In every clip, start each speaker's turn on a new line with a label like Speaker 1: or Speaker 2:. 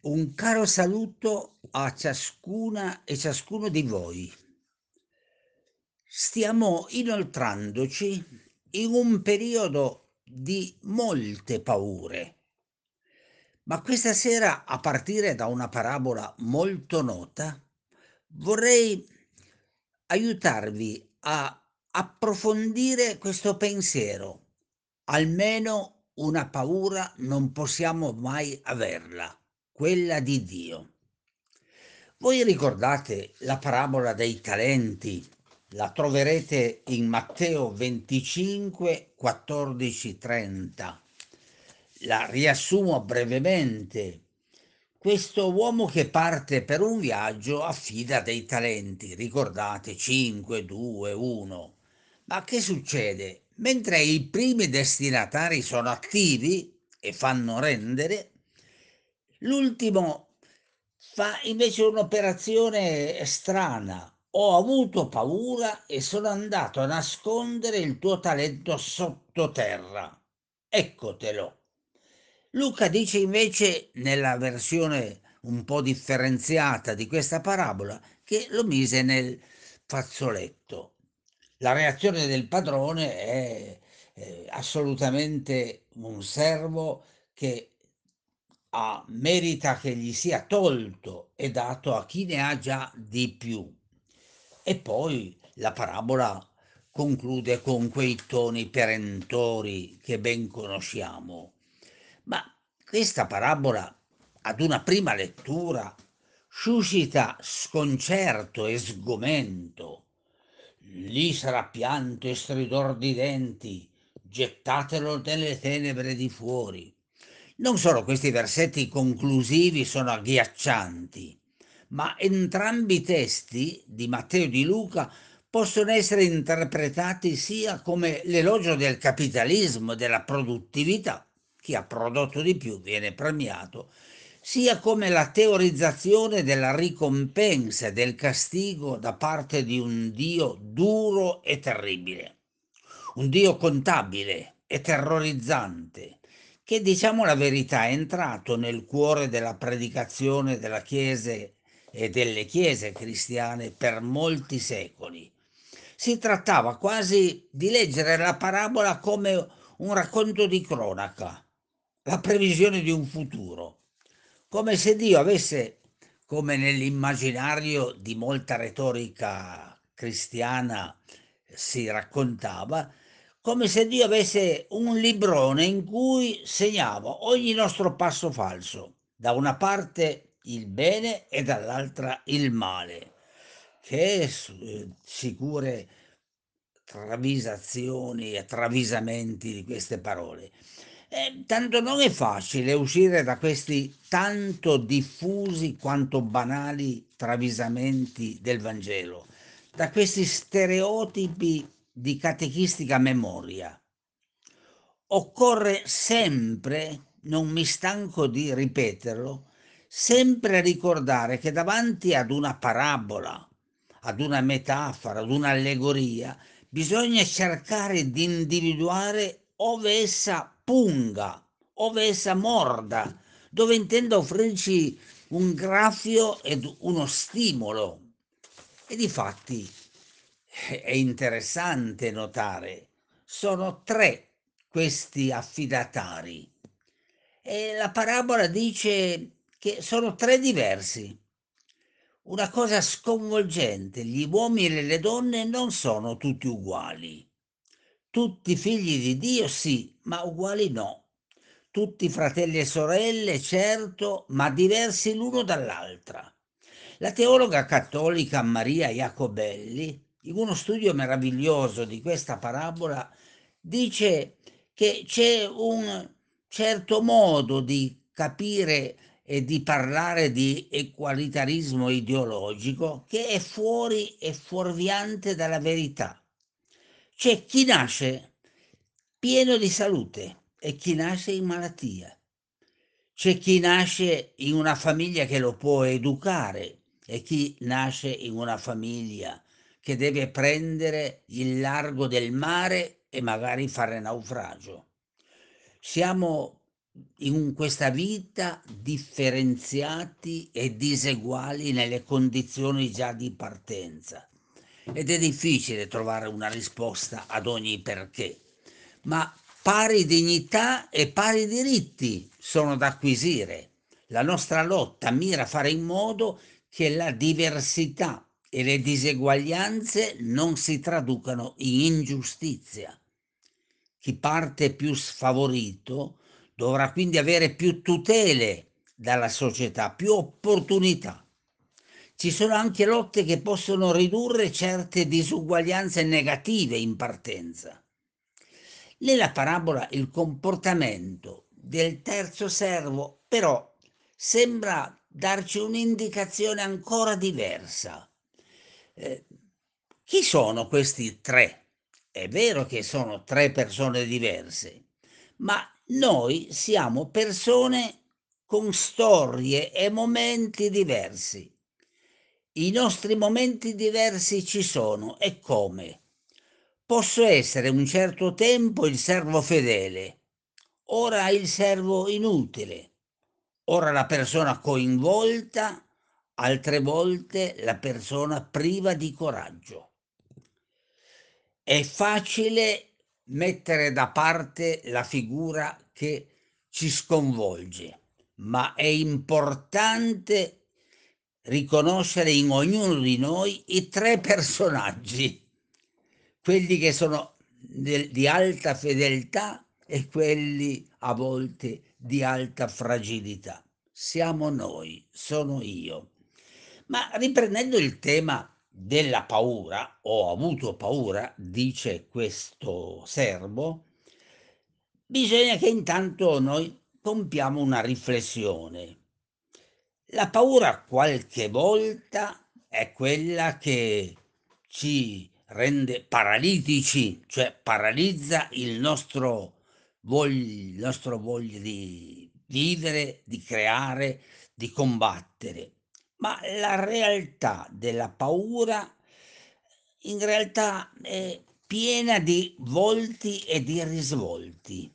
Speaker 1: Un caro saluto a ciascuna e ciascuno di voi. Stiamo inoltrandoci in un periodo di molte paure, ma questa sera, a partire da una parabola molto nota, vorrei aiutarvi a approfondire questo pensiero. Almeno una paura non possiamo mai averla quella di Dio. Voi ricordate la parabola dei talenti? La troverete in Matteo 25, 14, 30. La riassumo brevemente. Questo uomo che parte per un viaggio affida dei talenti, ricordate 5, 2, 1. Ma che succede? Mentre i primi destinatari sono attivi e fanno rendere, L'ultimo fa invece un'operazione strana. Ho avuto paura e sono andato a nascondere il tuo talento sottoterra. Eccotelo. Luca dice invece nella versione un po' differenziata di questa parabola che lo mise nel fazzoletto. La reazione del padrone è, è assolutamente un servo che ha, merita che gli sia tolto e dato a chi ne ha già di più. E poi la parabola conclude con quei toni perentori che ben conosciamo. Ma questa parabola, ad una prima lettura, suscita sconcerto e sgomento. Lì sarà pianto e stridor di denti, gettatelo nelle tenebre di fuori. Non solo questi versetti conclusivi sono agghiaccianti, ma entrambi i testi di Matteo e di Luca possono essere interpretati sia come l'elogio del capitalismo, della produttività, chi ha prodotto di più viene premiato, sia come la teorizzazione della ricompensa e del castigo da parte di un Dio duro e terribile, un Dio contabile e terrorizzante, che diciamo la verità è entrato nel cuore della predicazione della Chiesa e delle chiese cristiane per molti secoli. Si trattava quasi di leggere la parabola come un racconto di cronaca, la previsione di un futuro, come se Dio avesse, come nell'immaginario di molta retorica cristiana si raccontava, come se Dio avesse un librone in cui segnava ogni nostro passo falso, da una parte il bene e dall'altra il male. Che sicure travisazioni e travisamenti di queste parole. Eh, tanto non è facile uscire da questi tanto diffusi quanto banali travisamenti del Vangelo, da questi stereotipi di catechistica memoria. Occorre sempre, non mi stanco di ripeterlo, sempre ricordare che davanti ad una parabola, ad una metafora, ad un'allegoria, bisogna cercare di individuare ove essa punga, ove essa morda, dove intenda offrirci un graffio ed uno stimolo. E di fatti è interessante notare, sono tre questi affidatari e la parabola dice che sono tre diversi. Una cosa sconvolgente, gli uomini e le donne non sono tutti uguali. Tutti figli di Dio sì, ma uguali no. Tutti fratelli e sorelle, certo, ma diversi l'uno dall'altra. La teologa cattolica Maria Jacobelli in uno studio meraviglioso di questa parabola dice che c'è un certo modo di capire e di parlare di equalitarismo ideologico che è fuori e fuorviante dalla verità. C'è chi nasce pieno di salute e chi nasce in malattia. C'è chi nasce in una famiglia che lo può educare e chi nasce in una famiglia che deve prendere il largo del mare e magari fare naufragio. Siamo in questa vita differenziati e diseguali nelle condizioni già di partenza ed è difficile trovare una risposta ad ogni perché, ma pari dignità e pari diritti sono da acquisire. La nostra lotta mira a fare in modo che la diversità e le diseguaglianze non si traducano in ingiustizia. Chi parte più sfavorito dovrà quindi avere più tutele dalla società, più opportunità. Ci sono anche lotte che possono ridurre certe disuguaglianze negative in partenza. Nella parabola il comportamento del terzo servo però sembra darci un'indicazione ancora diversa. Chi sono questi tre? È vero che sono tre persone diverse, ma noi siamo persone con storie e momenti diversi. I nostri momenti diversi ci sono e come? Posso essere un certo tempo il servo fedele, ora il servo inutile, ora la persona coinvolta, altre volte la persona priva di coraggio. È facile mettere da parte la figura che ci sconvolge, ma è importante riconoscere in ognuno di noi i tre personaggi, quelli che sono di alta fedeltà e quelli a volte di alta fragilità. Siamo noi, sono io. Ma riprendendo il tema della paura, ho avuto paura, dice questo servo, bisogna che intanto noi compiamo una riflessione. La paura qualche volta è quella che ci rende paralitici, cioè paralizza il nostro voglia, il nostro voglia di vivere, di creare, di combattere. Ma la realtà della paura in realtà è piena di volti e di risvolti.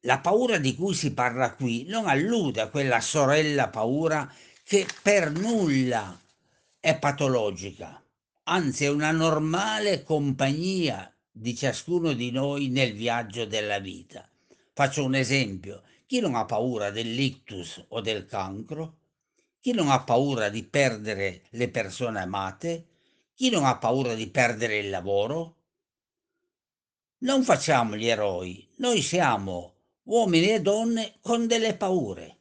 Speaker 1: La paura di cui si parla qui non allude a quella sorella paura che per nulla è patologica, anzi è una normale compagnia di ciascuno di noi nel viaggio della vita. Faccio un esempio. Chi non ha paura dell'ictus o del cancro? Chi non ha paura di perdere le persone amate? Chi non ha paura di perdere il lavoro? Non facciamo gli eroi, noi siamo uomini e donne con delle paure.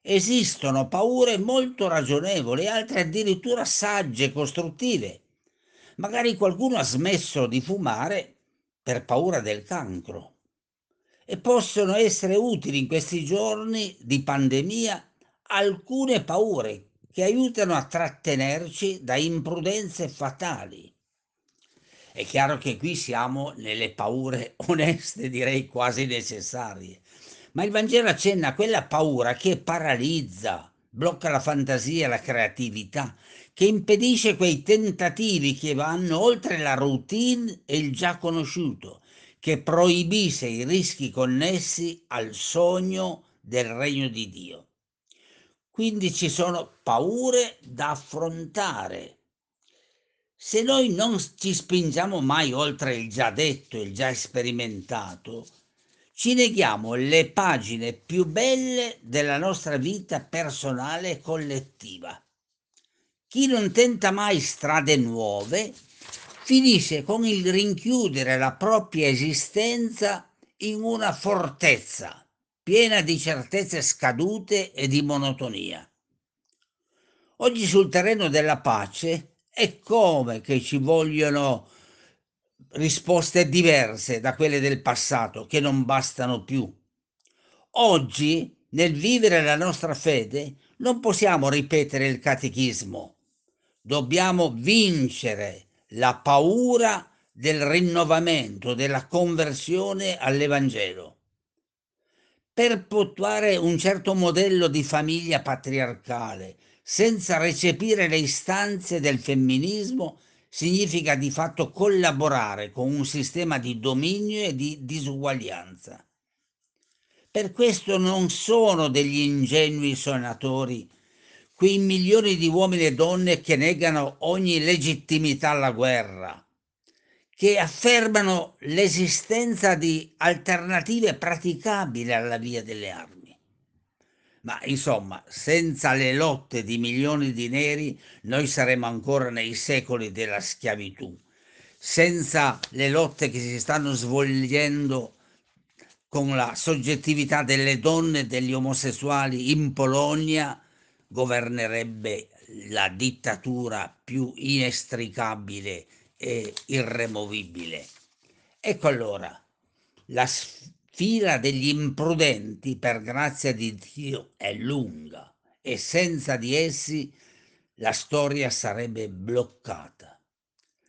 Speaker 1: Esistono paure molto ragionevoli, altre addirittura sagge e costruttive. Magari qualcuno ha smesso di fumare per paura del cancro e possono essere utili in questi giorni di pandemia alcune paure che aiutano a trattenerci da imprudenze fatali. È chiaro che qui siamo nelle paure oneste, direi quasi necessarie, ma il Vangelo accenna a quella paura che paralizza, blocca la fantasia e la creatività, che impedisce quei tentativi che vanno oltre la routine e il già conosciuto, che proibisce i rischi connessi al sogno del regno di Dio. Quindi ci sono paure da affrontare. Se noi non ci spingiamo mai oltre il già detto, il già sperimentato, ci neghiamo le pagine più belle della nostra vita personale e collettiva. Chi non tenta mai strade nuove finisce con il rinchiudere la propria esistenza in una fortezza piena di certezze scadute e di monotonia. Oggi sul terreno della pace è come che ci vogliono risposte diverse da quelle del passato che non bastano più. Oggi, nel vivere la nostra fede, non possiamo ripetere il catechismo dobbiamo vincere la paura del rinnovamento, della conversione all'Evangelo. Per portare un certo modello di famiglia patriarcale senza recepire le istanze del femminismo significa di fatto collaborare con un sistema di dominio e di disuguaglianza. Per questo non sono degli ingenui sonatori quei milioni di uomini e donne che negano ogni legittimità alla guerra, che affermano l'esistenza di alternative praticabili alla via delle armi. Ma insomma, senza le lotte di milioni di neri, noi saremmo ancora nei secoli della schiavitù. Senza le lotte che si stanno svolgendo con la soggettività delle donne e degli omosessuali in Polonia, governerebbe la dittatura più inestricabile e irremovibile. Ecco allora, la fila degli imprudenti, per grazia di Dio, è lunga e senza di essi la storia sarebbe bloccata.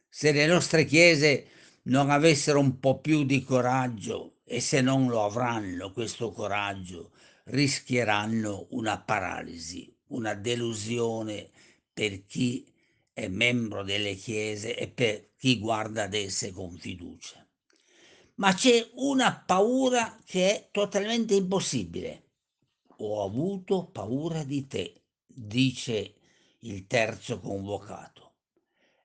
Speaker 1: Se le nostre chiese non avessero un po' più di coraggio, e se non lo avranno questo coraggio, rischieranno una paralisi una delusione per chi è membro delle chiese e per chi guarda ad esse con fiducia. Ma c'è una paura che è totalmente impossibile. Ho avuto paura di te, dice il terzo convocato.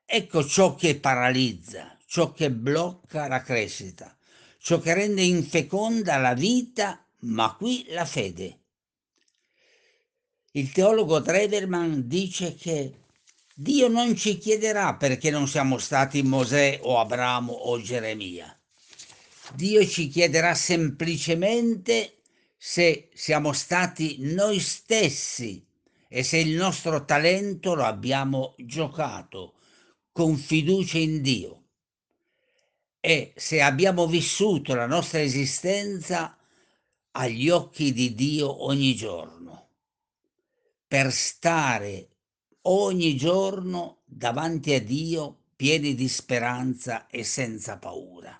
Speaker 1: Ecco ciò che paralizza, ciò che blocca la crescita, ciò che rende infeconda la vita, ma qui la fede. Il teologo Treverman dice che Dio non ci chiederà perché non siamo stati Mosè o Abramo o Geremia. Dio ci chiederà semplicemente se siamo stati noi stessi e se il nostro talento lo abbiamo giocato con fiducia in Dio e se abbiamo vissuto la nostra esistenza agli occhi di Dio ogni giorno per stare ogni giorno davanti a Dio pieni di speranza e senza paura.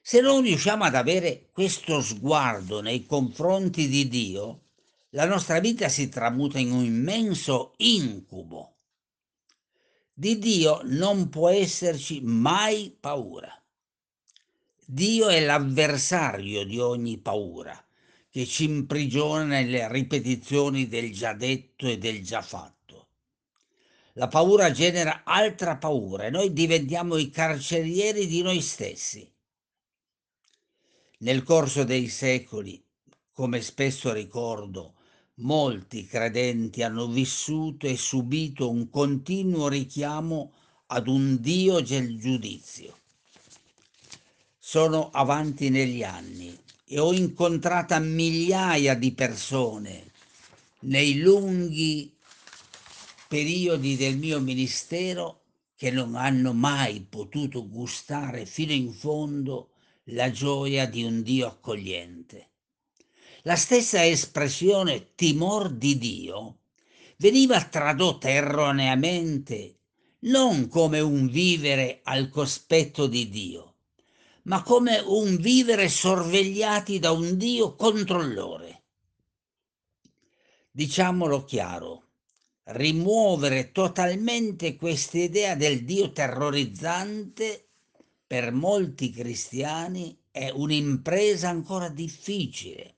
Speaker 1: Se non riusciamo ad avere questo sguardo nei confronti di Dio, la nostra vita si tramuta in un immenso incubo. Di Dio non può esserci mai paura. Dio è l'avversario di ogni paura che ci imprigiona nelle ripetizioni del già detto e del già fatto. La paura genera altra paura e noi diventiamo i carcerieri di noi stessi. Nel corso dei secoli, come spesso ricordo, molti credenti hanno vissuto e subito un continuo richiamo ad un Dio del giudizio. Sono avanti negli anni e ho incontrato migliaia di persone nei lunghi periodi del mio ministero che non hanno mai potuto gustare fino in fondo la gioia di un Dio accogliente. La stessa espressione timor di Dio veniva tradotta erroneamente non come un vivere al cospetto di Dio, ma come un vivere sorvegliati da un Dio controllore. Diciamolo chiaro, rimuovere totalmente questa idea del Dio terrorizzante per molti cristiani è un'impresa ancora difficile.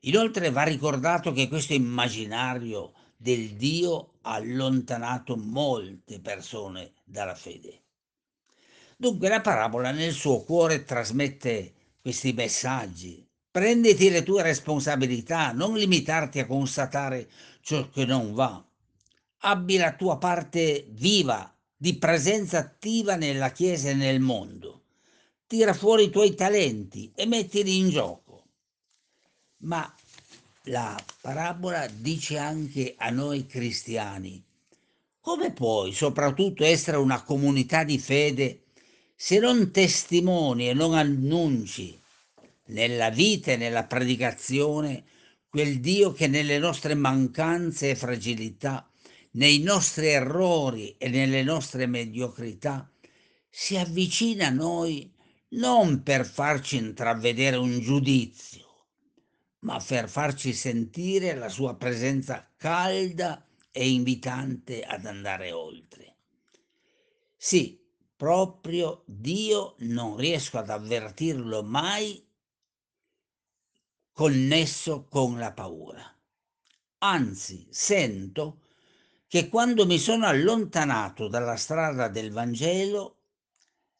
Speaker 1: Inoltre va ricordato che questo immaginario del Dio ha allontanato molte persone dalla fede. Dunque la parabola nel suo cuore trasmette questi messaggi. Prenditi le tue responsabilità, non limitarti a constatare ciò che non va. Abbi la tua parte viva, di presenza attiva nella Chiesa e nel mondo. Tira fuori i tuoi talenti e mettili in gioco. Ma la parabola dice anche a noi cristiani, come puoi soprattutto essere una comunità di fede se non testimoni e non annunci nella vita e nella predicazione quel Dio che nelle nostre mancanze e fragilità, nei nostri errori e nelle nostre mediocrità, si avvicina a noi non per farci intravedere un giudizio, ma per farci sentire la sua presenza calda e invitante ad andare oltre. Sì, proprio Dio non riesco ad avvertirlo mai connesso con la paura. Anzi, sento che quando mi sono allontanato dalla strada del Vangelo,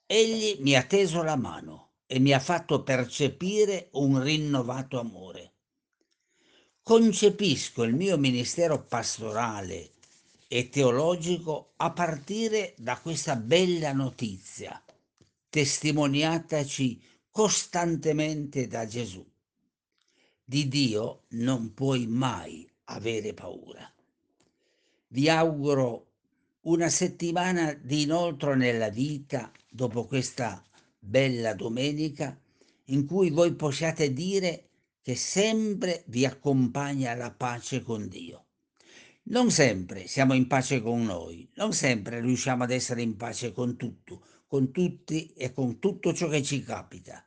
Speaker 1: egli mi ha teso la mano e mi ha fatto percepire un rinnovato amore. Concepisco il mio ministero pastorale e teologico a partire da questa bella notizia, testimoniataci costantemente da Gesù. Di Dio non puoi mai avere paura. Vi auguro una settimana di inoltre nella vita dopo questa bella domenica in cui voi possiate dire che sempre vi accompagna la pace con Dio. Non sempre siamo in pace con noi, non sempre riusciamo ad essere in pace con tutto, con tutti e con tutto ciò che ci capita,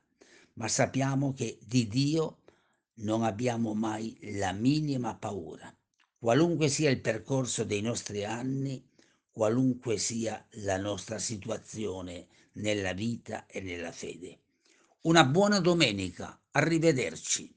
Speaker 1: ma sappiamo che di Dio non abbiamo mai la minima paura. Qualunque sia il percorso dei nostri anni, qualunque sia la nostra situazione nella vita e nella fede. Una buona domenica, arrivederci.